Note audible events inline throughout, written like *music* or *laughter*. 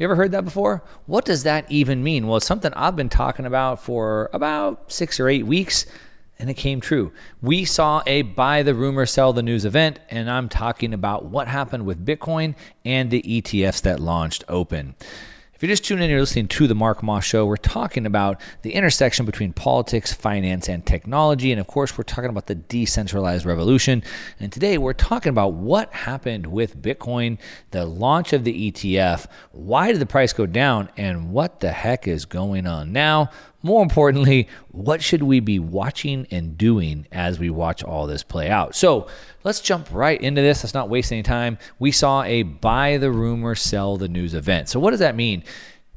You ever heard that before? What does that even mean? Well, it's something I've been talking about for about six or eight weeks, and it came true. We saw a buy the rumor, sell the news event, and I'm talking about what happened with Bitcoin and the ETFs that launched open. If you're just tuning in, you're listening to the Mark Moss Show. We're talking about the intersection between politics, finance, and technology. And of course, we're talking about the decentralized revolution. And today, we're talking about what happened with Bitcoin, the launch of the ETF, why did the price go down, and what the heck is going on now. More importantly, what should we be watching and doing as we watch all this play out? So let's jump right into this. Let's not waste any time. We saw a buy the rumor, sell the news event. So, what does that mean?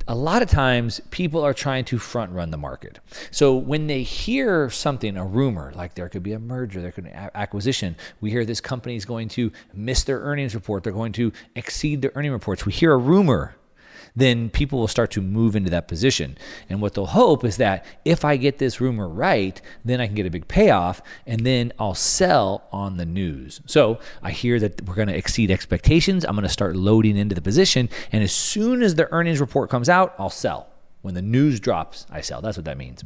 a lot of times people are trying to front run the market. So when they hear something, a rumor, like there could be a merger, there could be an acquisition, we hear this company is going to miss their earnings report, they're going to exceed their earning reports. We hear a rumor then people will start to move into that position. And what they'll hope is that if I get this rumor right, then I can get a big payoff and then I'll sell on the news. So I hear that we're going to exceed expectations. I'm going to start loading into the position. And as soon as the earnings report comes out, I'll sell. When the news drops, I sell. That's what that means.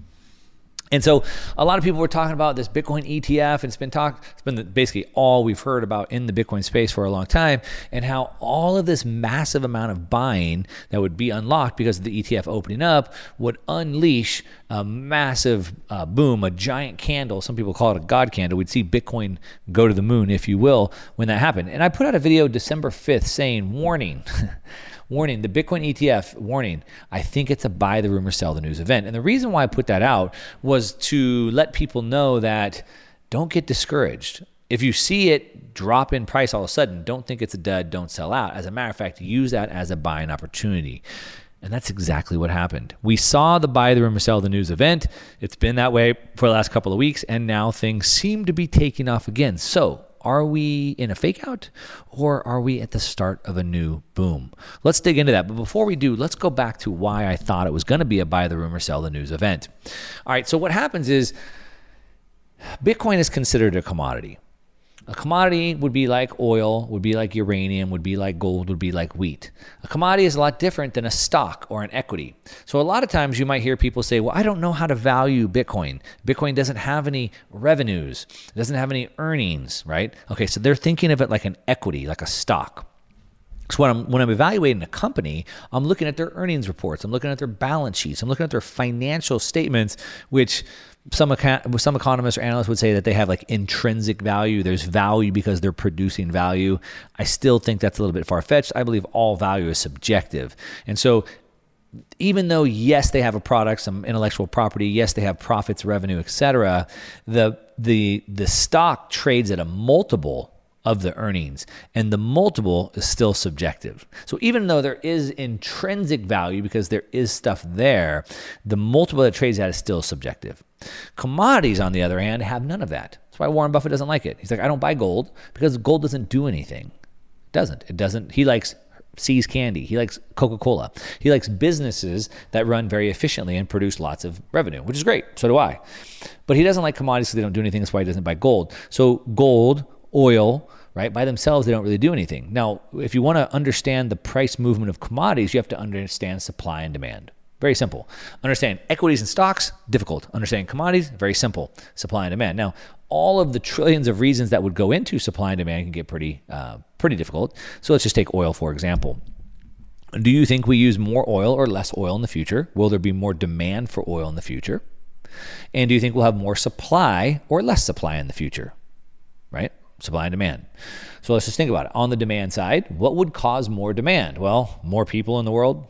And so a lot of people were talking about this Bitcoin ETF, and it's been talked, it's been basically all we've heard about in the Bitcoin space for a long time, and how all of this massive amount of buying that would be unlocked because of the ETF opening up would unleash a massive uh, boom, a giant candle. Some people call it a God candle. We'd see Bitcoin go to the moon, if you will, when that happened. And I put out a video December 5th saying, warning. *laughs* Warning, the Bitcoin ETF, warning, I think it's a buy the rumor, sell the news event. And the reason why I put that out was to let people know that don't get discouraged. If you see it drop in price all of a sudden, don't think it's a dud, don't sell out. As a matter of fact, use that as a buying opportunity. And that's exactly what happened. We saw the buy the rumor, sell the news event. It's been that way for the last couple of weeks, and now things seem to be taking off again. So are we in a fake out or are we at the start of a new boom? Let's dig into that. But before we do, let's go back to why I thought it was going to be a buy the rumor, sell the news event. All right, so what happens is Bitcoin is considered a commodity. A commodity would be like oil, would be like uranium, would be like gold, would be like wheat. A commodity is a lot different than a stock or an equity. So a lot of times you might hear people say, "Well, I don't know how to value Bitcoin. Bitcoin doesn't have any revenues. It doesn't have any earnings, right?" Okay, so they're thinking of it like an equity, like a stock. So when I'm when I'm evaluating a company, I'm looking at their earnings reports, I'm looking at their balance sheets, I'm looking at their financial statements, which some some economists or analysts would say that they have like intrinsic value. There's value because they're producing value. I still think that's a little bit far fetched. I believe all value is subjective, and so even though yes they have a product some intellectual property yes they have profits revenue etc the the the stock trades at a multiple of the earnings. And the multiple is still subjective. So even though there is intrinsic value because there is stuff there, the multiple that trades at is still subjective. Commodities, on the other hand, have none of that. That's why Warren Buffett doesn't like it. He's like, I don't buy gold because gold doesn't do anything. It doesn't. It doesn't. He likes See's Candy. He likes Coca Cola. He likes businesses that run very efficiently and produce lots of revenue, which is great. So do I. But he doesn't like commodities because they don't do anything. That's why he doesn't buy gold. So gold, oil, right? By themselves, they don't really do anything. Now, if you want to understand the price movement of commodities, you have to understand supply and demand. Very simple. Understand equities and stocks, difficult. Understand commodities, very simple. Supply and demand. Now, all of the trillions of reasons that would go into supply and demand can get pretty, uh, pretty difficult. So let's just take oil for example. Do you think we use more oil or less oil in the future? Will there be more demand for oil in the future? And do you think we'll have more supply or less supply in the future? Right? Supply and demand. So let's just think about it. On the demand side, what would cause more demand? Well, more people in the world,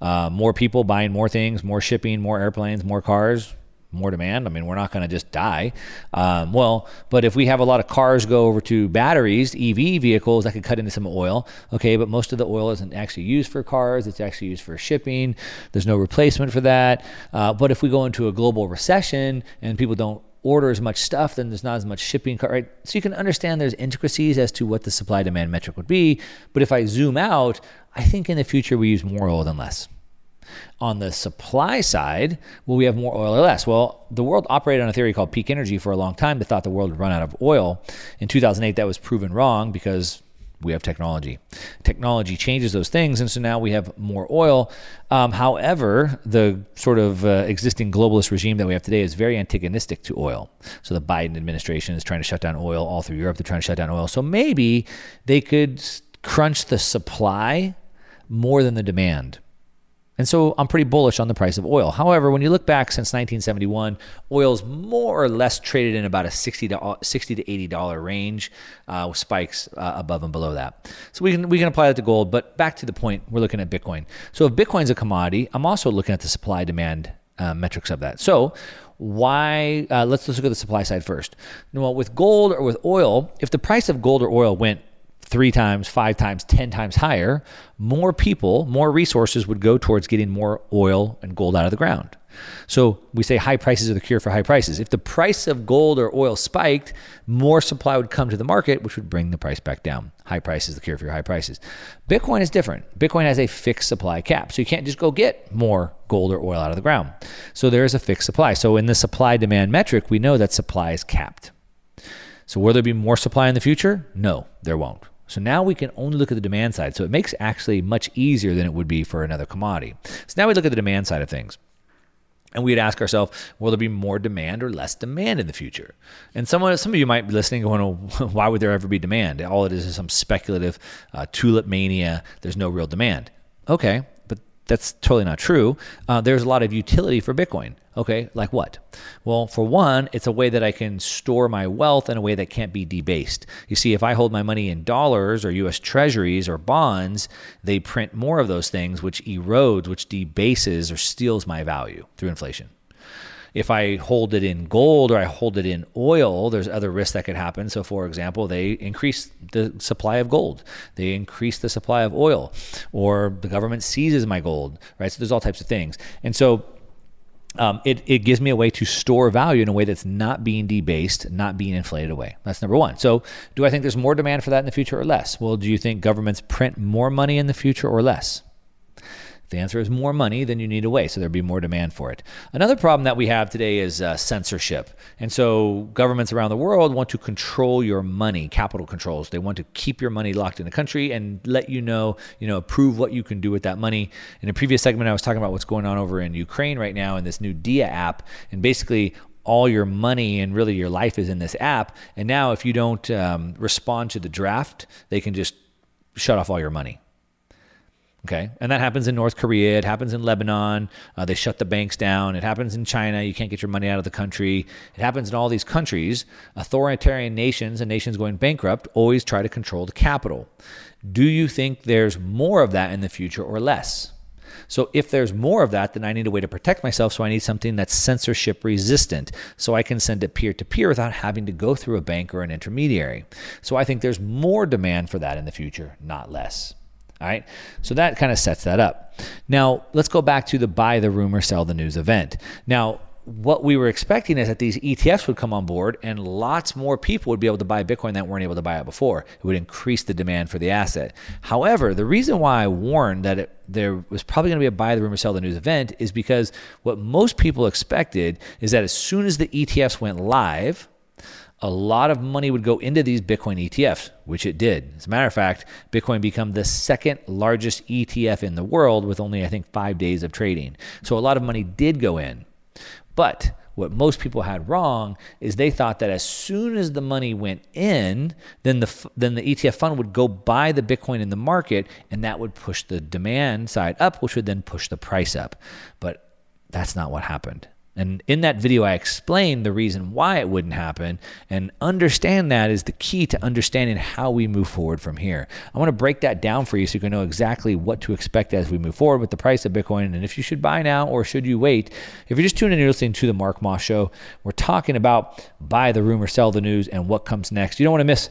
uh, more people buying more things, more shipping, more airplanes, more cars, more demand. I mean, we're not going to just die. Um, well, but if we have a lot of cars go over to batteries, EV vehicles, that could cut into some oil. Okay, but most of the oil isn't actually used for cars, it's actually used for shipping. There's no replacement for that. Uh, but if we go into a global recession and people don't order as much stuff, then there's not as much shipping, right? So you can understand there's intricacies as to what the supply demand metric would be. But if I zoom out, I think in the future we use more oil than less. On the supply side, will we have more oil or less? Well, the world operated on a theory called peak energy for a long time. They thought the world would run out of oil. In 2008, that was proven wrong because we have technology. Technology changes those things, and so now we have more oil. Um, however, the sort of uh, existing globalist regime that we have today is very antagonistic to oil. So the Biden administration is trying to shut down oil all through Europe. They're trying to shut down oil. So maybe they could crunch the supply more than the demand. And so I'm pretty bullish on the price of oil. However, when you look back since 1971, oil's more or less traded in about a 60 to 60 to 80 dollar range, uh, with spikes uh, above and below that. So we can we can apply that to gold. But back to the point, we're looking at Bitcoin. So if Bitcoin's a commodity, I'm also looking at the supply demand uh, metrics of that. So why? Uh, let's let's look at the supply side first. Well, with gold or with oil, if the price of gold or oil went three times, five times, 10 times higher, more people, more resources would go towards getting more oil and gold out of the ground. So we say high prices are the cure for high prices. If the price of gold or oil spiked, more supply would come to the market, which would bring the price back down. High prices the cure for your high prices. Bitcoin is different. Bitcoin has a fixed supply cap. So you can't just go get more gold or oil out of the ground. So there is a fixed supply. So in the supply demand metric, we know that supply is capped. So will there be more supply in the future? No, there won't. So now we can only look at the demand side. So it makes actually much easier than it would be for another commodity. So now we look at the demand side of things. And we'd ask ourselves, will there be more demand or less demand in the future? And someone, some of you might be listening going, *laughs* why would there ever be demand? All it is is some speculative uh, tulip mania. There's no real demand. Okay, but that's totally not true. Uh, there's a lot of utility for Bitcoin. Okay, like what? Well, for one, it's a way that I can store my wealth in a way that can't be debased. You see, if I hold my money in dollars or US treasuries or bonds, they print more of those things, which erodes, which debases or steals my value through inflation. If I hold it in gold or I hold it in oil, there's other risks that could happen. So, for example, they increase the supply of gold, they increase the supply of oil, or the government seizes my gold, right? So, there's all types of things. And so, um, it, it gives me a way to store value in a way that's not being debased, not being inflated away. That's number one. So, do I think there's more demand for that in the future or less? Well, do you think governments print more money in the future or less? The answer is more money than you need away, so there'd be more demand for it. Another problem that we have today is uh, censorship. And so governments around the world want to control your money, capital controls. They want to keep your money locked in the country and let you know, you know, approve what you can do with that money. In a previous segment, I was talking about what's going on over in Ukraine right now in this new Diia app. And basically, all your money and really your life is in this app. And now, if you don't um, respond to the draft, they can just shut off all your money. Okay. And that happens in North Korea. It happens in Lebanon. Uh, they shut the banks down. It happens in China. You can't get your money out of the country. It happens in all these countries. Authoritarian nations and nations going bankrupt always try to control the capital. Do you think there's more of that in the future or less? So if there's more of that, then I need a way to protect myself. So I need something that's censorship resistant so I can send it peer to peer without having to go through a bank or an intermediary. So I think there's more demand for that in the future, not less. All right. So that kind of sets that up. Now, let's go back to the buy the rumor, sell the news event. Now, what we were expecting is that these ETFs would come on board and lots more people would be able to buy Bitcoin that weren't able to buy it before. It would increase the demand for the asset. However, the reason why I warned that it, there was probably going to be a buy the rumor, sell the news event is because what most people expected is that as soon as the ETFs went live, a lot of money would go into these Bitcoin ETFs, which it did. As a matter of fact, Bitcoin became the second largest ETF in the world with only, I think, five days of trading. So a lot of money did go in. But what most people had wrong is they thought that as soon as the money went in, then the then the ETF fund would go buy the Bitcoin in the market, and that would push the demand side up, which would then push the price up. But that's not what happened. And in that video, I explained the reason why it wouldn't happen. And understand that is the key to understanding how we move forward from here. I want to break that down for you so you can know exactly what to expect as we move forward with the price of Bitcoin and if you should buy now or should you wait. If you're just tuning in, you're listening to the Mark Moss Show. We're talking about buy the rumor, sell the news, and what comes next. You don't want to miss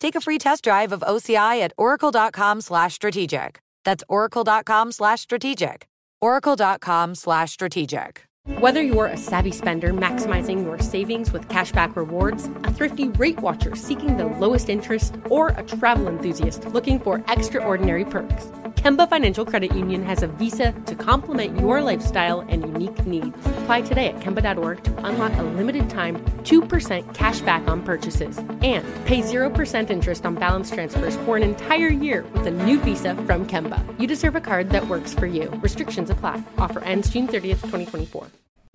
Take a free test drive of OCI at oracle.com slash strategic. That's oracle.com slash strategic. oracle.com slash strategic. Whether you're a savvy spender maximizing your savings with cashback rewards, a thrifty rate watcher seeking the lowest interest, or a travel enthusiast looking for extraordinary perks, Kemba Financial Credit Union has a visa to complement your lifestyle and unique needs. Apply today at Kemba.org to unlock a limited time 2% cash back on purchases and pay 0% interest on balance transfers for an entire year with a new visa from Kemba. You deserve a card that works for you. Restrictions apply. Offer ends June 30th, 2024.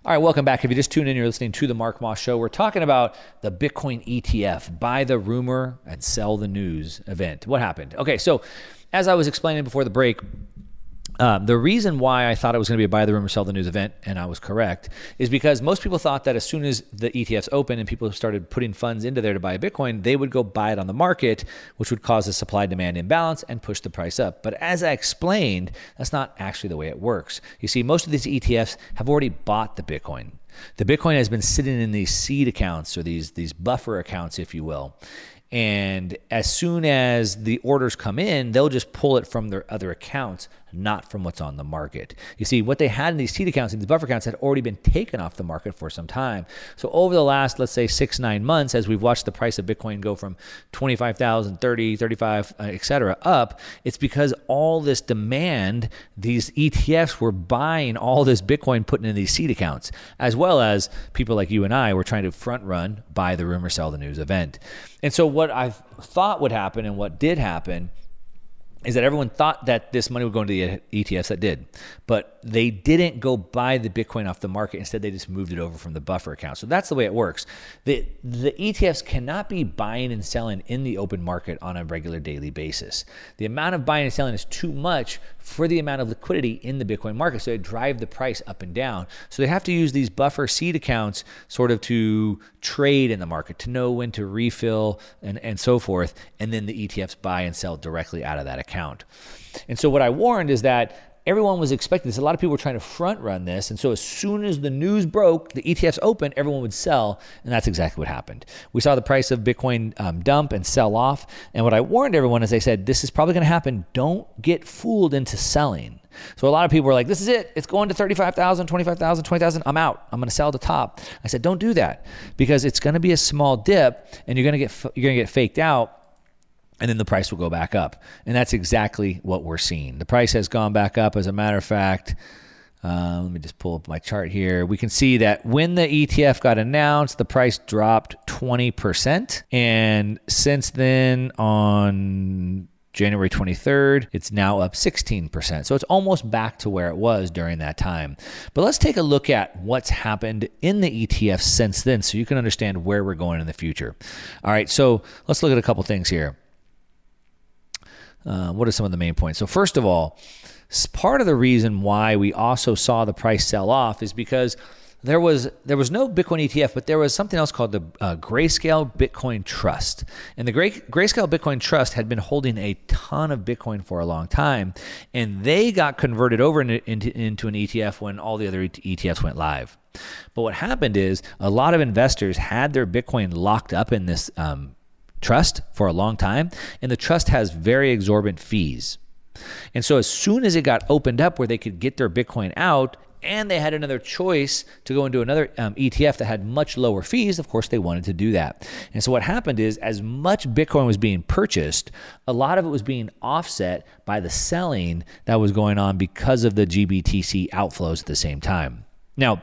All right, welcome back. If you just tuned in, you're listening to the Mark Moss Show. We're talking about the Bitcoin ETF, buy the rumor and sell the news event. What happened? Okay, so as I was explaining before the break, um, the reason why I thought it was going to be a buy the rumor, sell the news event, and I was correct, is because most people thought that as soon as the ETFs open and people started putting funds into there to buy Bitcoin, they would go buy it on the market, which would cause a supply demand imbalance and push the price up. But as I explained, that's not actually the way it works. You see, most of these ETFs have already bought the Bitcoin. The Bitcoin has been sitting in these seed accounts or these these buffer accounts, if you will. And as soon as the orders come in, they'll just pull it from their other accounts not from what's on the market. You see, what they had in these seed accounts these buffer accounts had already been taken off the market for some time. So over the last, let's say, six, nine months, as we've watched the price of Bitcoin go from 25,000, 30, 35, uh, et cetera, up, it's because all this demand, these ETFs were buying all this Bitcoin, putting in these seed accounts, as well as people like you and I were trying to front run, buy the rumor, sell the news event. And so what I thought would happen and what did happen is that everyone thought that this money would go into the ETFs that did, but they didn't go buy the Bitcoin off the market. Instead, they just moved it over from the buffer account. So that's the way it works. The, the ETFs cannot be buying and selling in the open market on a regular daily basis. The amount of buying and selling is too much for the amount of liquidity in the Bitcoin market. So they drive the price up and down. So they have to use these buffer seed accounts sort of to trade in the market, to know when to refill and, and so forth. And then the ETFs buy and sell directly out of that account. And so what I warned is that everyone was expecting this. A lot of people were trying to front run this. And so as soon as the news broke, the ETFs opened, everyone would sell. And that's exactly what happened. We saw the price of Bitcoin um, dump and sell off. And what I warned everyone is I said, this is probably going to happen. Don't get fooled into selling. So a lot of people were like, this is it. It's going to 35,000, 25,000, 20,000. I'm out. I'm going to sell the top. I said, don't do that because it's going to be a small dip and you're going to get, you're going to get faked out and then the price will go back up. And that's exactly what we're seeing. The price has gone back up. As a matter of fact, uh, let me just pull up my chart here. We can see that when the ETF got announced, the price dropped 20%. And since then, on January 23rd, it's now up 16%. So it's almost back to where it was during that time. But let's take a look at what's happened in the ETF since then so you can understand where we're going in the future. All right, so let's look at a couple things here. Uh, what are some of the main points? So, first of all, part of the reason why we also saw the price sell off is because there was there was no Bitcoin ETF, but there was something else called the uh, Grayscale Bitcoin Trust, and the Gray, Grayscale Bitcoin Trust had been holding a ton of Bitcoin for a long time, and they got converted over into, an ETF when all the other ETFs went live. But what happened is a lot of investors had their Bitcoin locked up in this um, trust for a long time, and the trust has very exorbitant fees. And so, as soon as it got opened up where they could get their Bitcoin out, and they had another choice to go into another um, ETF that had much lower fees, of course, they wanted to do that. And so, what happened is, as much Bitcoin was being purchased, a lot of it was being offset by the selling that was going on because of the GBTC outflows at the same time. Now,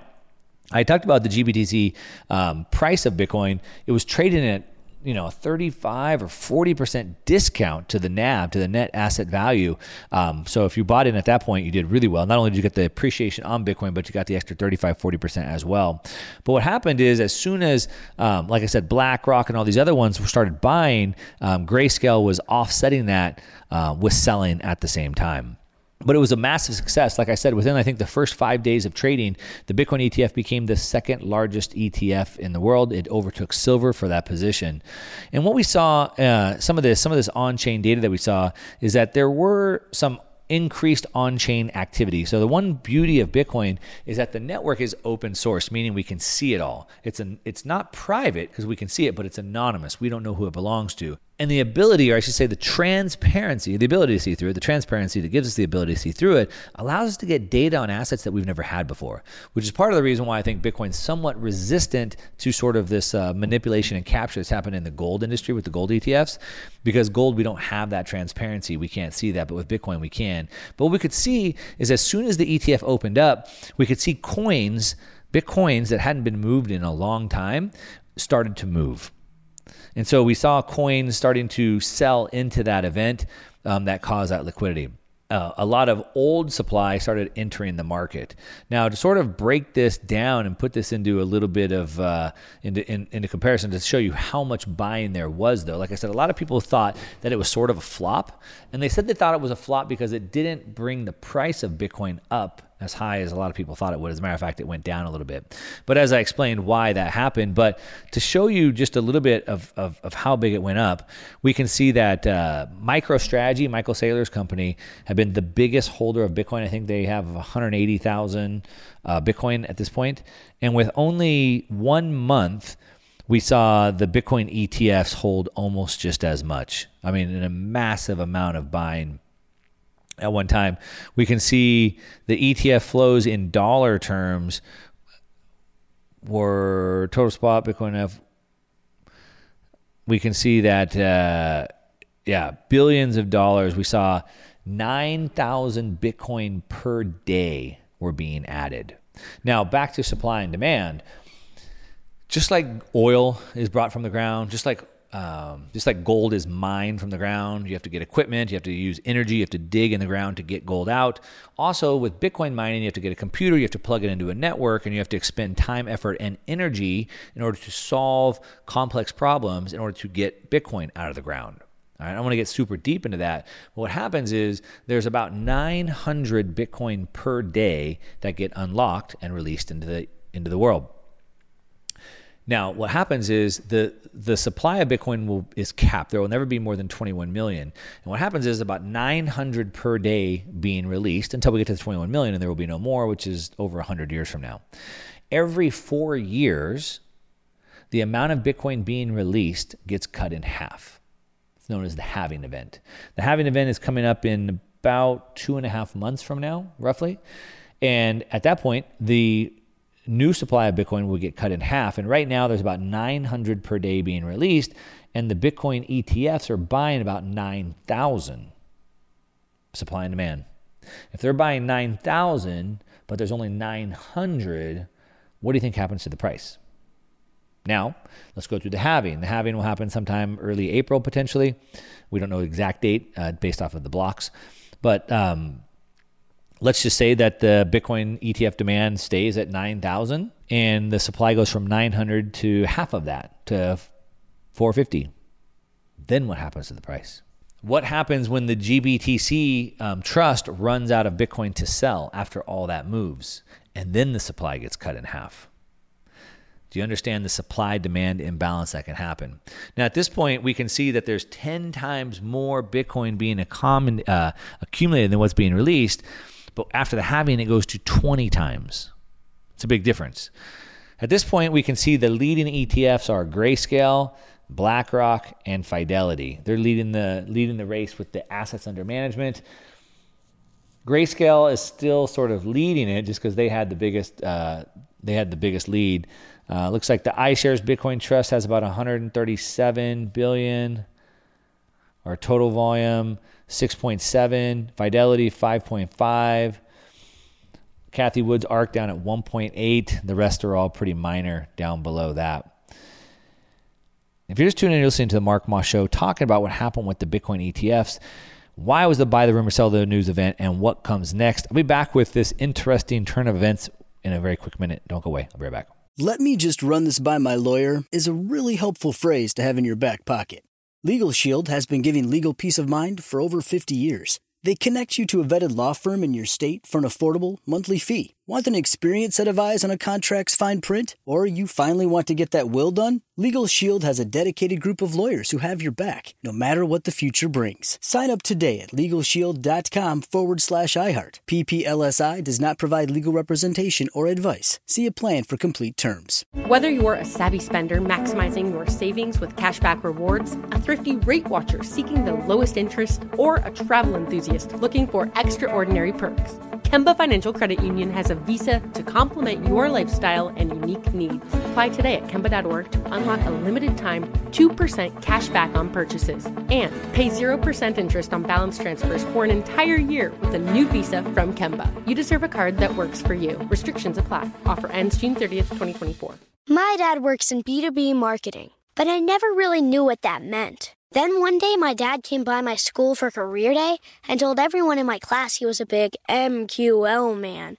I talked about the GBTC um, price of Bitcoin. It was trading at you know a 35 or 40 percent discount to the NAV to the net asset value. Um, so if you bought in at that point, you did really well. Not only did you get the appreciation on Bitcoin, but you got the extra 35 40 percent as well. But what happened is as soon as um, like I said, BlackRock and all these other ones started buying, um, Grayscale was offsetting that uh, with selling at the same time but it was a massive success. Like I said, within I think the first five days of trading, the Bitcoin ETF became the second largest ETF in the world. It overtook silver for that position. And what we saw, uh, some of this, some of this on-chain data that we saw, is that there were some increased on-chain activity. So the one beauty of Bitcoin is that the network is open source, meaning we can see it all. It's an it's not private because we can see it, but it's anonymous. We don't know who it belongs to and the ability, or I should say, the transparency, the ability to see through it, the transparency that gives us the ability to see through it, allows us to get data on assets that we've never had before, which is part of the reason why I think Bitcoin's somewhat resistant to sort of this uh, manipulation and capture that's happened in the gold industry with the gold ETFs. Because gold, we don't have that transparency. We can't see that, but with Bitcoin, we can. But what we could see is as soon as the ETF opened up, we could see coins, Bitcoins that hadn't been moved in a long time, started to move. And so we saw coins starting to sell into that event um, that caused that liquidity. Uh, a lot of old supply started entering the market. Now, to sort of break this down and put this into a little bit of uh, into in, into comparison to show you how much buying there was, though. Like I said, a lot of people thought that it was sort of a flop, and they said they thought it was a flop because it didn't bring the price of Bitcoin up as high as a lot of people thought it would. As a matter of fact, it went down a little bit. But as I explained why that happened, but to show you just a little bit of, of, of how big it went up, we can see that uh, MicroStrategy, Michael Saylor's company, have been the biggest holder of Bitcoin. I think they have 180,000 uh, Bitcoin at this point. And with only one month, we saw the Bitcoin ETFs hold almost just as much. I mean, in a massive amount of buying at one time. We can see the ETF flows in dollar terms were total spot Bitcoin F. We can see that, uh, yeah, billions of dollars. We saw 9,000 Bitcoin per day were being added. Now, back to supply and demand. Just like oil is brought from the ground, just like um, just like gold is mined from the ground, you have to get equipment, you have to use energy, you have to dig in the ground to get gold out. Also, with Bitcoin mining, you have to get a computer, you have to plug it into a network, and you have to expend time, effort, and energy in order to solve complex problems in order to get Bitcoin out of the ground. All right, I want to get super deep into that. But what happens is there's about 900 Bitcoin per day that get unlocked and released into the into the world. Now, what happens is the the supply of Bitcoin will, is capped. There will never be more than 21 million. And what happens is about 900 per day being released until we get to the 21 million, and there will be no more, which is over 100 years from now. Every four years, the amount of Bitcoin being released gets cut in half. It's known as the halving event. The halving event is coming up in about two and a half months from now, roughly. And at that point, the new supply of Bitcoin will get cut in half. And right now, there's about 900 per day being released, and the Bitcoin ETFs are buying about 9,000 supply and demand. If they're buying 9,000, but there's only 900, what do you think happens to the price? Now, let's go through the halving. The halving will happen sometime early April, potentially. We don't know the exact date uh, based off of the blocks. But um, let's just say that the Bitcoin ETF demand stays at 9,000 and the supply goes from 900 to half of that to 450. Then what happens to the price? What happens when the GBTC um, trust runs out of Bitcoin to sell after all that moves? And then the supply gets cut in half. Do you understand the supply demand imbalance that can happen? Now, at this point, we can see that there's 10 times more Bitcoin being uh, accumulated than what's being released. But after the halving, it goes to 20 times. It's a big difference. At this point, we can see the leading ETFs are Grayscale, BlackRock, and Fidelity. They're leading the leading the race with the assets under management. Grayscale is still sort of leading it just because they had the biggest uh, they had the biggest lead. Uh, looks like the iShares Bitcoin Trust has about 137 billion, or total volume. 6.7, Fidelity 5.5, Cathie Wood's ARK down at 1.8. The rest are all pretty minor down below that. If you're just tuning in and listening to the Mark Moss Show, talking about what happened with the Bitcoin ETFs, why was the buy the rumor, sell the news event, and what comes next, I'll be back with this interesting turn of events in a very quick minute. Don't go away. I'll be right back. Let me just run this by my lawyer is a really helpful phrase to have in your back pocket. Legal Shield has been giving legal peace of mind for over 50 years. They connect you to a vetted law firm in your state for an affordable monthly fee. Want an experienced set of eyes on a contract's fine print? Or you finally want to get that will done? Legal Shield has a dedicated group of lawyers who have your back, no matter what the future brings. Sign up today at LegalShield.com forward slash iHeart. PPLSI does not provide legal representation or advice. See a plan for complete terms. Whether you're a savvy spender maximizing your savings with cashback rewards, a thrifty rate watcher seeking the lowest interest, or a travel enthusiast looking for extraordinary perks, Kemba Financial Credit Union has a visa to complement your lifestyle and unique needs. Apply today at Kemba.org to unlock a limited time 2% cash back on purchases and pay 0% interest on balance transfers for an entire year with a new visa from Kemba. You deserve a card that works for you. Restrictions apply. Offer ends June 30th, 2024. My dad works in B2B marketing, but I never really knew what that meant. Then one day, my dad came by my school for career day and told everyone in my class he was a big MQL man.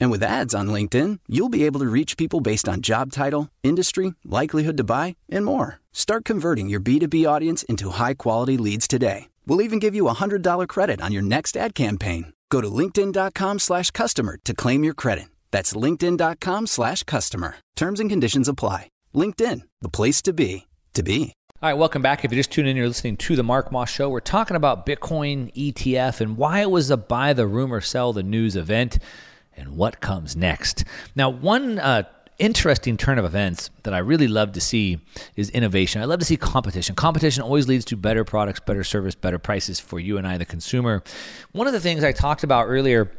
And with ads on LinkedIn, you'll be able to reach people based on job title, industry, likelihood to buy, and more. Start converting your B2B audience into high quality leads today. We'll even give you a $100 credit on your next ad campaign. Go to linkedin.com slash customer to claim your credit. That's linkedin.com slash customer. Terms and conditions apply. LinkedIn, the place to be, to be. All right, welcome back. If you just tuned in, you're listening to the Mark Moss Show. We're talking about Bitcoin ETF and why it was a buy the rumor, sell the news event and what comes next. Now, one uh, interesting turn of events that I really love to see is innovation. I love to see competition. Competition always leads to better products, better service, better prices for you and I, the consumer. One of the things I talked about earlier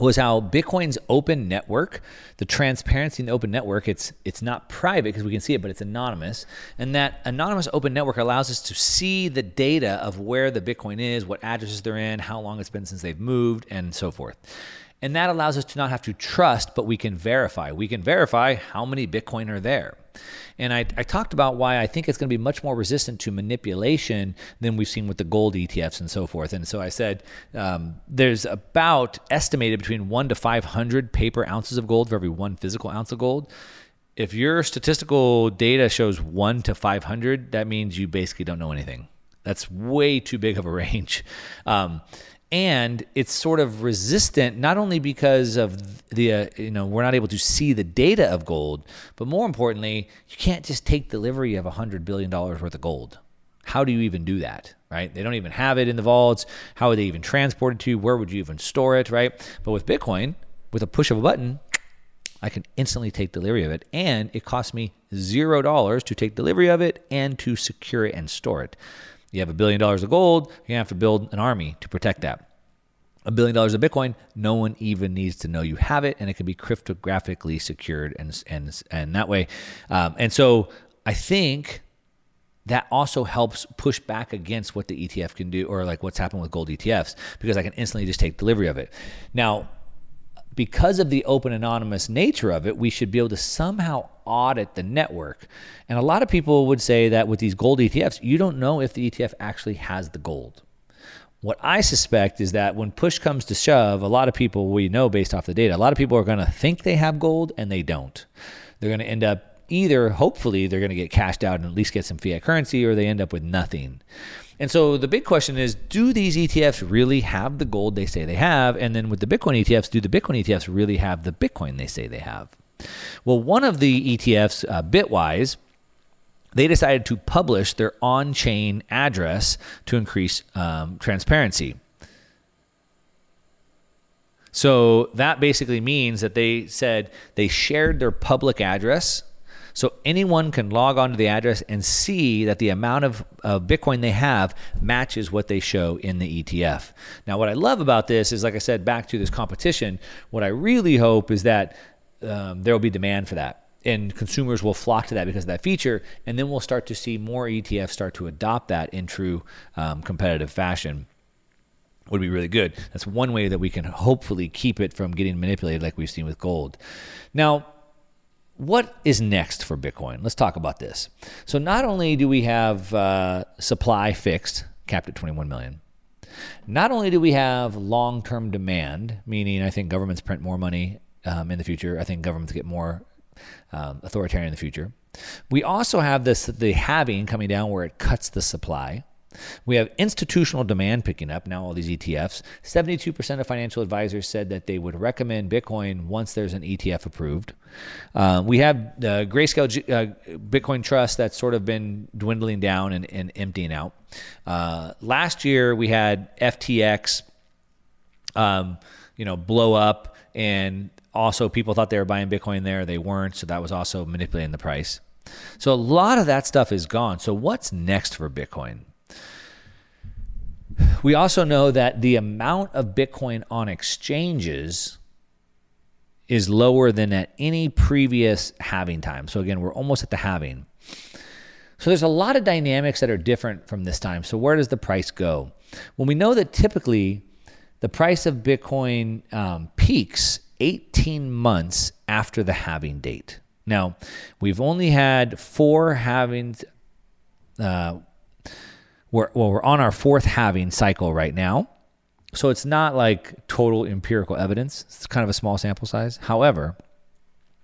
was how Bitcoin's open network, the transparency in the open network, it's it's not private because we can see it, but it's anonymous. And that anonymous open network allows us to see the data of where the Bitcoin is, what addresses they're in, how long it's been since they've moved, and so forth. And that allows us to not have to trust, but we can verify. We can verify how many Bitcoin are there. And I, I talked about why I think it's going to be much more resistant to manipulation than we've seen with the gold ETFs and so forth. And so I said um, there's about estimated between one to 500 paper ounces of gold for every one physical ounce of gold. If your statistical data shows one to 500, that means you basically don't know anything. That's way too big of a *laughs* range. Um, and it's sort of resistant not only because of the uh, you know we're not able to see the data of gold but more importantly you can't just take delivery of 100 billion dollars worth of gold. How do you even do that right? They don't even have it in the vaults. How would they even transport it to? You where would you even store it right? But with bitcoin with a push of a button I can instantly take delivery of it, and it costs me zero dollars to take delivery of it and to secure it and store it. You have a billion dollars of gold, you have to build an army to protect that. A billion dollars of Bitcoin, no one even needs to know you have it, and it can be cryptographically secured, and and and that way. Um, and so I think that also helps push back against what the ETF can do, or like what's happened with gold ETFs, because I can instantly just take delivery of it. Now, because of the open anonymous nature of it, we should be able to somehow audit the network. And a lot of people would say that with these gold ETFs, you don't know if the ETF actually has the gold. What I suspect is that when push comes to shove, a lot of people, we know based off the data, a lot of people are going to think they have gold and they don't. They're going to end up either, hopefully, they're going to get cashed out and at least get some fiat currency, or they end up with nothing. And so the big question is do these ETFs really have the gold they say they have? And then with the Bitcoin ETFs, do the Bitcoin ETFs really have the Bitcoin they say they have? Well, one of the ETFs, uh, Bitwise, they decided to publish their on chain address to increase um, transparency. So that basically means that they said they shared their public address so anyone can log onto the address and see that the amount of uh, Bitcoin they have matches what they show in the ETF. Now, what I love about this is, like I said, back to this competition, what I really hope is that um, there will be demand for that. And consumers will flock to that because of that feature. And then we'll start to see more ETFs start to adopt that in true um, competitive fashion would be really good. That's one way that we can hopefully keep it from getting manipulated like we've seen with gold. Now, what is next for Bitcoin? Let's talk about this. So, not only do we have uh, supply fixed, capped at 21 million, not only do we have long term demand, meaning I think governments print more money um, in the future, I think governments get more um, authoritarian in the future. We also have this the halving coming down where it cuts the supply. We have institutional demand picking up now, all these ETFs. 72% of financial advisors said that they would recommend Bitcoin once there's an ETF approved. Uh, we have the Grayscale uh, Bitcoin Trust that's sort of been dwindling down and, and emptying out. Uh, last year, we had FTX, um, you know, blow up, and also people thought they were buying Bitcoin there. They weren't, so that was also manipulating the price. So a lot of that stuff is gone. So what's next for Bitcoin? We also know that the amount of Bitcoin on exchanges is lower than at any previous halving time. So again, we're almost at the halving. So there's a lot of dynamics that are different from this time. So where does the price go? Well, we know that typically the price of Bitcoin um, peaks 18 months after the halving date. Now, we've only had four halvings. Uh, we're, well, we're on our fourth halving cycle right now. So it's not like total empirical evidence. It's kind of a small sample size. However,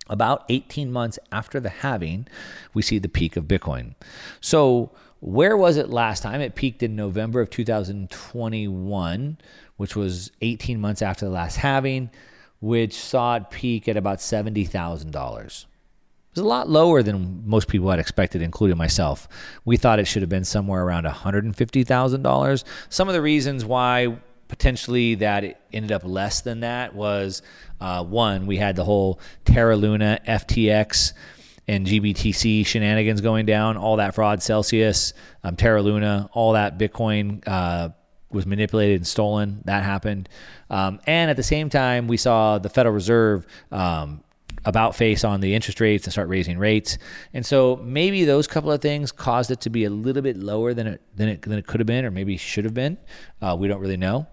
about 18 months after the halving, we see the peak of Bitcoin. So, where was it last time? It peaked in November of 2021, which was 18 months after the last halving, which saw it peak at about $70,000 was a lot lower than most people had expected, including myself. We thought it should have been somewhere around $150,000. Some of the reasons why potentially that it ended up less than that was uh, one, we had the whole Terra Luna, FTX, and GBTC shenanigans going down, all that fraud, Celsius, um, Terra Luna, all that Bitcoin uh, was manipulated and stolen. That happened. Um, and at the same time, we saw the Federal Reserve um, about face on the interest rates and start raising rates. And so maybe those couple of things caused it to be a little bit lower than it than it, than it could have been or maybe should have been. Uh, we don't really know.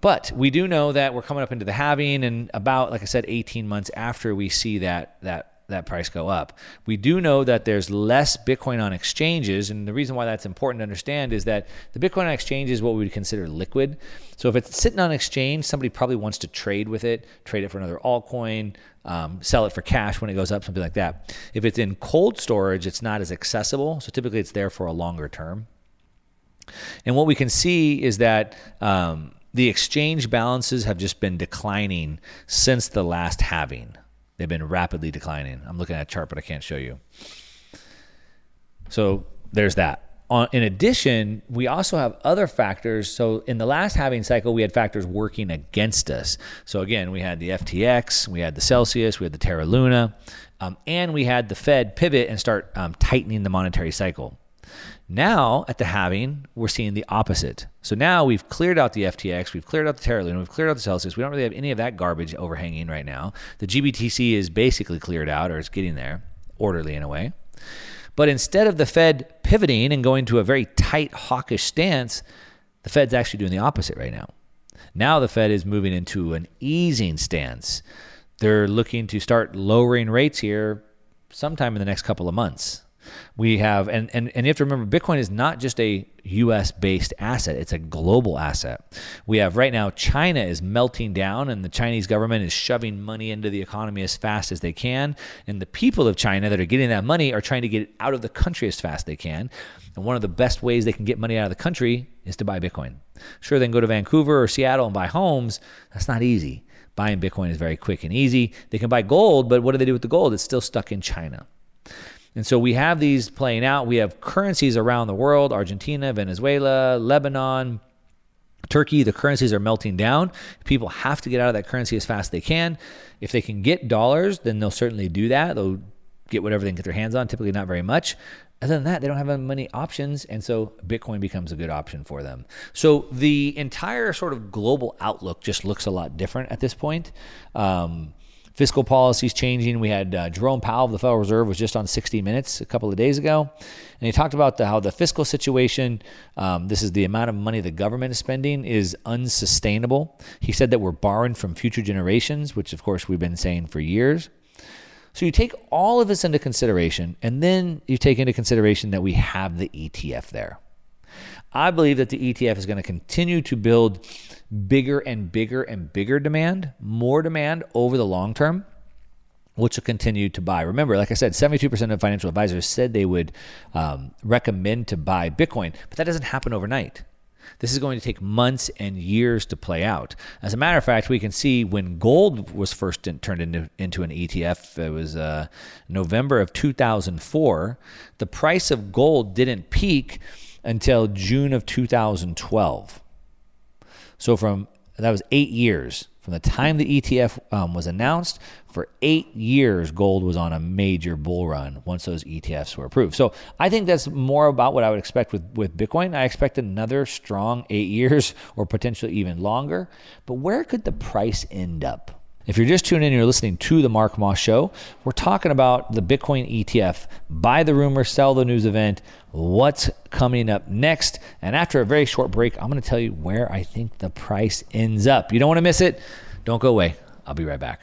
But we do know that we're coming up into the halving and about like I said 18 months after we see that that that price go up. We do know that there's less Bitcoin on exchanges, and the reason why that's important to understand is that the Bitcoin on exchange is what we would consider liquid. So if it's sitting on exchange, somebody probably wants to trade with it, trade it for another altcoin, um, sell it for cash when it goes up, something like that. If it's in cold storage, it's not as accessible. So typically, it's there for a longer term. And what we can see is that. Um, the exchange balances have just been declining since the last halving. They've been rapidly declining. I'm looking at a chart, but I can't show you. So there's that. In addition, we also have other factors. So in the last halving cycle, we had factors working against us. So again, we had the FTX, we had the Celsius, we had the Terra Luna, um, and we had the Fed pivot and start um, tightening the monetary cycle. Now at the halving, we're seeing the opposite. So now we've cleared out the FTX, we've cleared out the Terra Luna, we've cleared out the Celsius. We don't really have any of that garbage overhanging right now. The GBTC is basically cleared out, or it's getting there, orderly in a way. But instead of the Fed pivoting and going to a very tight hawkish stance, the Fed's actually doing the opposite right now. Now the Fed is moving into an easing stance. They're looking to start lowering rates here sometime in the next couple of months. We have, and, and, and you have to remember, Bitcoin is not just a US based asset, it's a global asset. We have right now, China is melting down, and the Chinese government is shoving money into the economy as fast as they can. And the people of China that are getting that money are trying to get it out of the country as fast as they can. And one of the best ways they can get money out of the country is to buy Bitcoin. Sure, they can go to Vancouver or Seattle and buy homes. That's not easy. Buying Bitcoin is very quick and easy. They can buy gold, but what do they do with the gold? It's still stuck in China. And so we have these playing out. We have currencies around the world Argentina, Venezuela, Lebanon, Turkey, the currencies are melting down. People have to get out of that currency as fast as they can. If they can get dollars, then they'll certainly do that. They'll get whatever they can get their hands on, typically not very much. Other than that, they don't have many options, and so Bitcoin becomes a good option for them. So the entire sort of global outlook just looks a lot different at this point. Um, fiscal policies changing. We had uh, Jerome Powell of the Federal Reserve was just on 60 Minutes a couple of days ago, and he talked about the, how the fiscal situation, um, this is the amount of money the government is spending, is unsustainable. He said that we're borrowing from future generations, which of course we've been saying for years. So you take all of this into consideration, and then you take into consideration that we have the ETF there. I believe that the ETF is going to continue to build bigger and bigger and bigger demand, more demand over the long term, which will continue to buy. Remember, like I said, 72% of financial advisors said they would um, recommend to buy Bitcoin, but that doesn't happen overnight. This is going to take months and years to play out. As a matter of fact, we can see when gold was first in, turned into, into an ETF, it was uh, November of 2004. The price of gold didn't peak until June of 2012. So from that was eight years from the time the ETF um, was announced. For eight years, gold was on a major bull run once those ETFs were approved. So I think that's more about what I would expect with, with Bitcoin. I expect another strong eight years *laughs* or potentially even longer. But where could the price end up? If you're just tuning in, you're listening to the Mark Moss Show. We're talking about the Bitcoin ETF, buy the rumor, sell the news event, what's coming up next. And after a very short break, I'm going to tell you where I think the price ends up. You don't want to miss it. Don't go away. I'll be right back.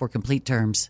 for complete terms.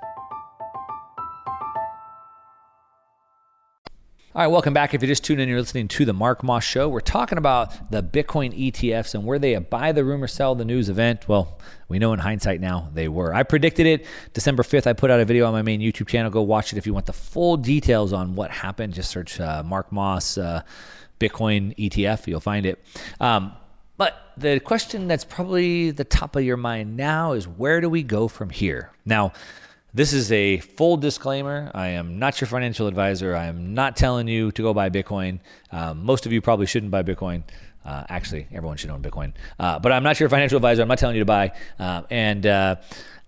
All right, welcome back. If you just tuned in, you're listening to the Mark Moss Show. We're talking about the Bitcoin ETFs and were they a buy the rumor, sell the news event? Well, we know in hindsight now they were. I predicted it December 5th. I put out a video on my main YouTube channel. Go watch it if you want the full details on what happened. Just search uh, Mark Moss uh, Bitcoin ETF. You'll find it. Um, but the question that's probably the top of your mind now is where do we go from here? Now, this is a full disclaimer. I am not your financial advisor. I am not telling you to go buy Bitcoin. Um, most of you probably shouldn't buy Bitcoin. Uh, actually, everyone should own Bitcoin. Uh, but I'm not your financial advisor. I'm not telling you to buy. Uh, and uh,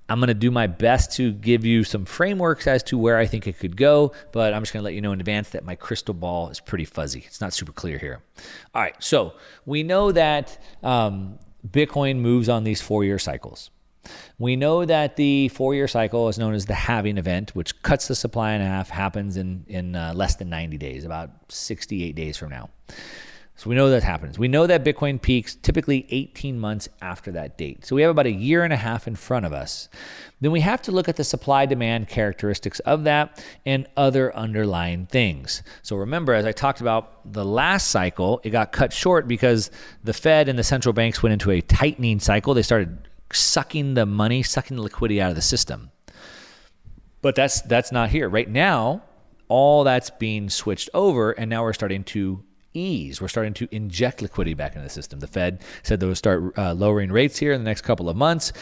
I'm going to do my best to give you some frameworks as to where I think it could go. But I'm just going to let you know in advance that my crystal ball is pretty fuzzy. It's not super clear here. All right. So we know that um, Bitcoin moves on these four year cycles. We know that the four year cycle is known as the halving event, which cuts the supply in half, happens in, in uh, less than 90 days, about 68 days from now. So we know that happens. We know that Bitcoin peaks typically 18 months after that date. So we have about a year and a half in front of us. Then we have to look at the supply demand characteristics of that and other underlying things. So remember, as I talked about the last cycle, it got cut short because the Fed and the central banks went into a tightening cycle. They started sucking the money, sucking the liquidity out of the system. But that's that's not here. Right now, all that's being switched over and now we're starting to ease. We're starting to inject liquidity back into the system. The Fed said they would start uh, lowering rates here in the next couple of months.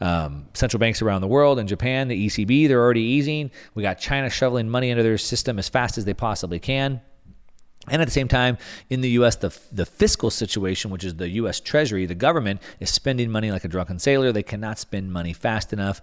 Um, central banks around the world and Japan, the ECB, they're already easing. We got China shoveling money into their system as fast as they possibly can. And at the same time, in the U.S., the, the fiscal situation, which is the U.S. Treasury, the government is spending money like a drunken sailor. They cannot spend money fast enough.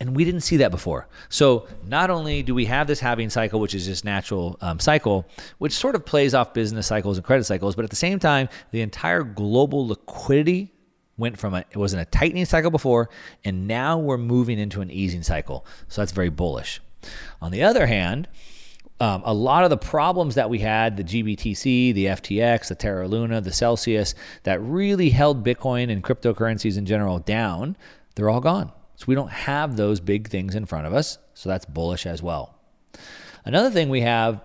And we didn't see that before. So not only do we have this halving cycle, which is just natural um, cycle, which sort of plays off business cycles and credit cycles, but at the same time, the entire global liquidity went from a it was in a tightening cycle before, and now we're moving into an easing cycle. So that's very bullish. On the other hand, um, a lot of the problems that we had, the GBTC, the FTX, the Terra Luna, the Celsius, that really held Bitcoin and cryptocurrencies in general down, they're all gone. So we don't have those big things in front of us. So that's bullish as well. Another thing we have,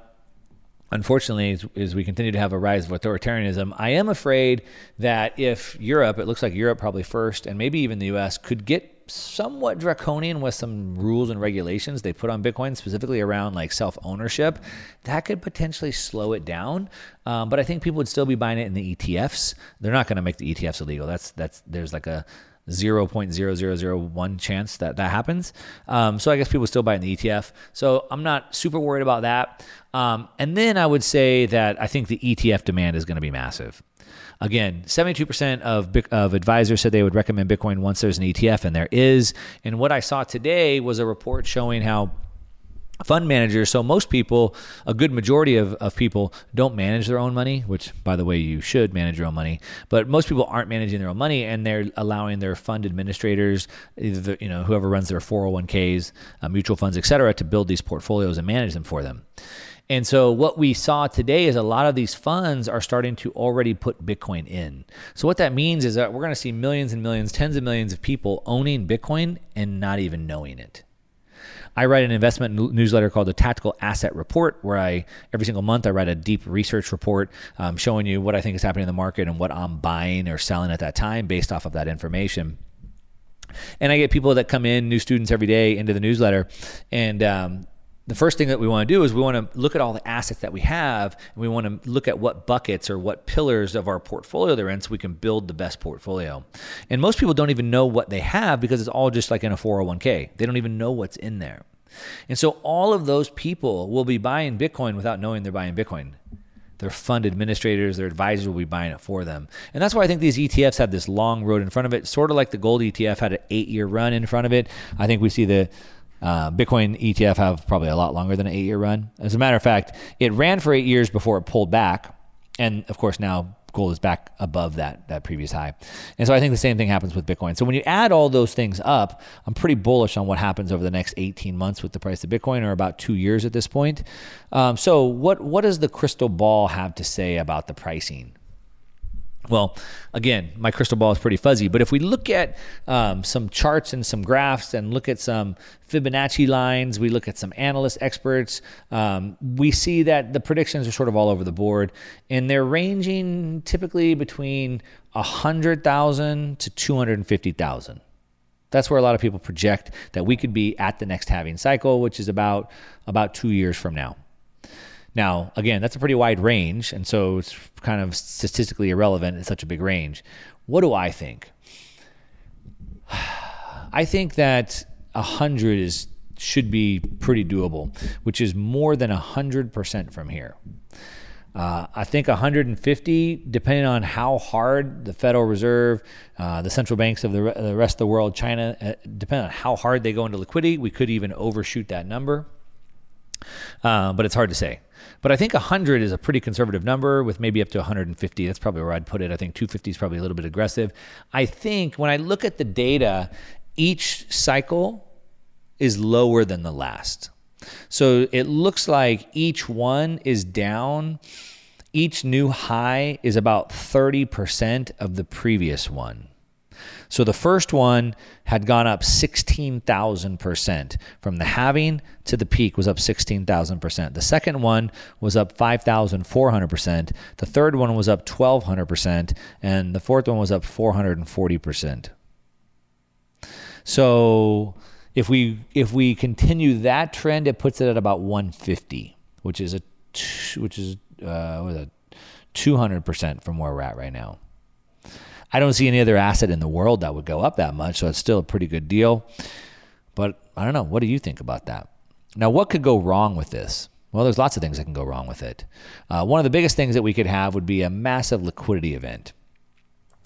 unfortunately, is, is, we continue to have a rise of authoritarianism. I am afraid that if Europe, it looks like Europe probably first, and maybe even the US, could get somewhat draconian with some rules and regulations they put on Bitcoin, specifically around like self ownership, that could potentially slow it down. Um, but I think people would still be buying it in the ETFs. They're not going to make the ETFs illegal. That's that's there's like a 0.0001 chance that that happens. Um, so I guess people still buy in the ETF. So I'm not super worried about that. Um, and then I would say that I think the ETF demand is going to be massive. Again, 72% of, of advisors said they would recommend Bitcoin once there's an ETF, and there is. And what I saw today was a report showing how fund managers so most people a good majority of, of people don't manage their own money which by the way you should manage your own money but most people aren't managing their own money and they're allowing their fund administrators either the, you know whoever runs their 401ks uh, mutual funds etc to build these portfolios and manage them for them and so what we saw today is a lot of these funds are starting to already put Bitcoin in. So what that means is that we're going to see millions and millions, tens of millions of people owning Bitcoin and not even knowing it. I write an investment newsletter called the Tactical Asset Report, where I every single month I write a deep research report um, showing you what I think is happening in the market and what I'm buying or selling at that time based off of that information. And I get people that come in, new students every day into the newsletter, and um, the first thing that we want to do is we want to look at all the assets that we have and we want to look at what buckets or what pillars of our portfolio they're in so we can build the best portfolio. And most people don't even know what they have because it's all just like in a 401k. They don't even know what's in there. And so all of those people will be buying Bitcoin without knowing they're buying Bitcoin. Their fund administrators, their advisors will be buying it for them. And that's why I think these ETFs have this long road in front of it, sort of like the gold ETF had an eight year run in front of it. I think we see the uh, Bitcoin ETF have probably a lot longer than an eight year run. As a matter of fact, it ran for eight years before it pulled back. And of course, now gold is back above that that previous high. And so I think the same thing happens with Bitcoin. So when you add all those things up, I'm pretty bullish on what happens over the next 18 months with the price of Bitcoin, or about two years at this point. Um, so what what does the crystal ball have to say about the pricing? Well, again, my crystal ball is pretty fuzzy, but if we look at um, some charts and some graphs and look at some Fibonacci lines, we look at some analyst experts, um, we see that the predictions are sort of all over the board, and they're ranging typically between 100,000 to 250,000. That's where a lot of people project that we could be at the next halving cycle, which is about about two years from now. Now, again, that's a pretty wide range, and so it's kind of statistically irrelevant in such a big range. What do I think? *sighs* I think that 100 is should be pretty doable, which is more than 100% from here. Uh, I think 150, depending on how hard the Federal Reserve, uh, the central banks of the, the, rest of the world, China, uh, depending on how hard they go into liquidity, we could even overshoot that number. Uh, but it's hard to say. But I think 100 is a pretty conservative number with maybe up to 150. That's probably where I'd put it. I think 250 is probably a little bit aggressive. I think when I look at the data, each cycle is lower than the last. So it looks like each one is down. Each new high is about 30% of the previous one. So the first one had gone up 16,000%. From the halving to the peak was up 16,000%. The second one was up 5,400%. The third one was up 1,200%. And the fourth one was up 440%. So if we if we continue that trend, it puts it at about 150, which is a which is uh, what is it, 200% from where we're at right now. I don't see any other asset in the world that would go up that much, so it's still a pretty good deal. But I don't know. What do you think about that? Now, what could go wrong with this? Well, there's lots of things that can go wrong with it. Uh, one of the biggest things that we could have would be a massive liquidity event.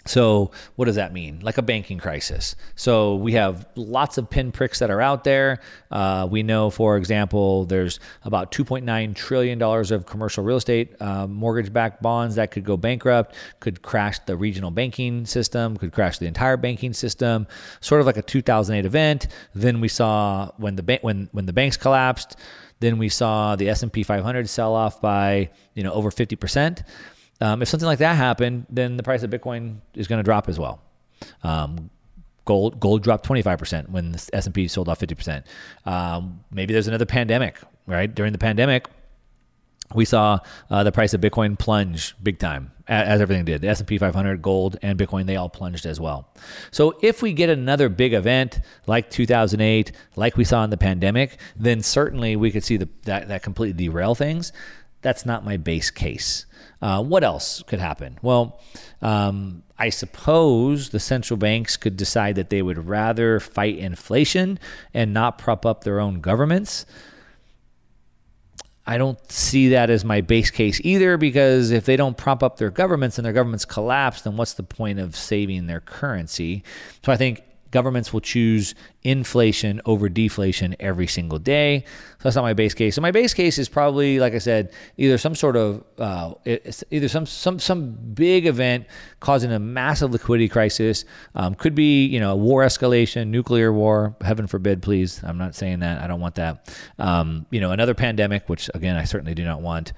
So, what does that mean? Like a banking crisis. So, we have lots of pinpricks that are out there. Uh, we know, for example, there's about $2.9 trillion of commercial real estate uh, mortgage backed bonds that could go bankrupt, could crash the regional banking system, could crash the entire banking system, sort of like a 2008 event. Then we saw when the, ba- when, when the banks collapsed, then we saw the S&P 500 sell off by you know over 50%. Um, if something like that happened, then the price of Bitcoin is going to drop as well. Um, gold gold dropped 25% when the S&P sold off 50%. Um, maybe there's another pandemic, right? During the pandemic, we saw uh, the price of Bitcoin plunge big time, as everything did. The S&P 500, gold, and Bitcoin, they all plunged as well. So if we get another big event like 2008, like we saw in the pandemic, then certainly we could see the, that, that completely derail things. That's not my base case. Uh, what else could happen? Well, um, I suppose the central banks could decide that they would rather fight inflation and not prop up their own governments. I don't see that as my base case either because if they don't prop up their governments and their governments collapse, then what's the point of saving their currency? So I think governments will choose inflation over deflation every single day. So that's not my base case. So my base case is probably, like I said, either some sort of uh, either some some some big event causing a massive liquidity crisis. Um, could be you know a war escalation, nuclear war. Heaven forbid, please. I'm not saying that. I don't want that. Um, you know, another pandemic, which again I certainly do not want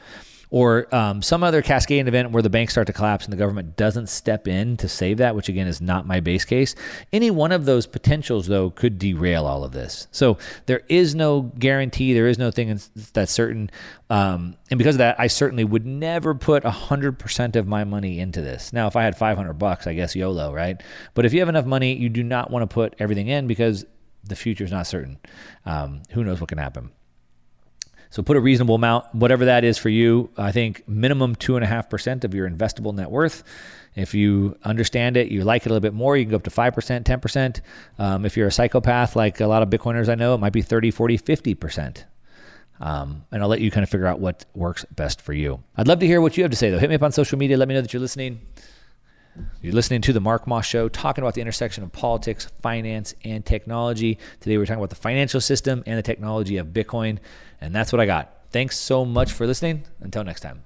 or um, some other cascading event where the banks start to collapse and the government doesn't step in to save that, which again is not my base case. Any one of those potentials, though, could derail all of this. So there is no guarantee, there is no thing that's certain. Um, and because of that, I certainly would never put 100% of my money into this. Now, if I had 500 bucks, I guess YOLO, right? But if you have enough money, you do not want to put everything in because the future is not certain. Um, who knows what can happen? So put a reasonable amount, whatever that is for you. I think minimum two and a half percent of your investable net worth. If you understand it, you like it a little bit more, you can go up to 5%, 10%. Um, if you're a psychopath, like a lot of Bitcoiners I know, it might be 30, 40, 50%. Um, and I'll let you kind of figure out what works best for you. I'd love to hear what you have to say, though. Hit me up on social media. Let me know that you're listening. You're listening to the Mark Moss Show, talking about the intersection of politics, finance, and technology. Today, we're talking about the financial system and the technology of Bitcoin. And that's what I got. Thanks so much for listening. Until next time.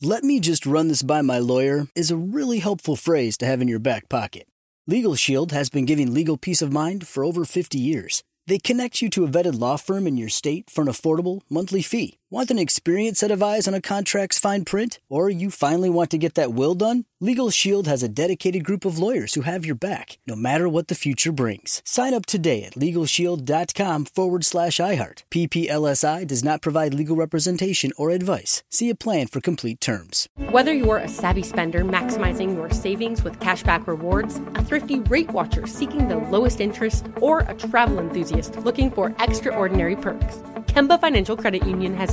Let me just run this by my lawyer is a really helpful phrase to have in your back pocket. Legal Shield has been giving legal peace of mind for over 50 years. They connect you to a vetted law firm in your state for an affordable monthly fee. Want an experienced set of eyes on a contract's fine print? Or you finally want to get that will done? Legal Shield has a dedicated group of lawyers who have your back, no matter what the future brings. Sign up today at LegalShield.com forward slash iHeart. PPLSI does not provide legal representation or advice. See a plan for complete terms. Whether you're a savvy spender maximizing your savings with cashback rewards, a thrifty rate watcher seeking the lowest interest, or a travel enthusiast looking for extraordinary perks, Kemba Financial Credit Union has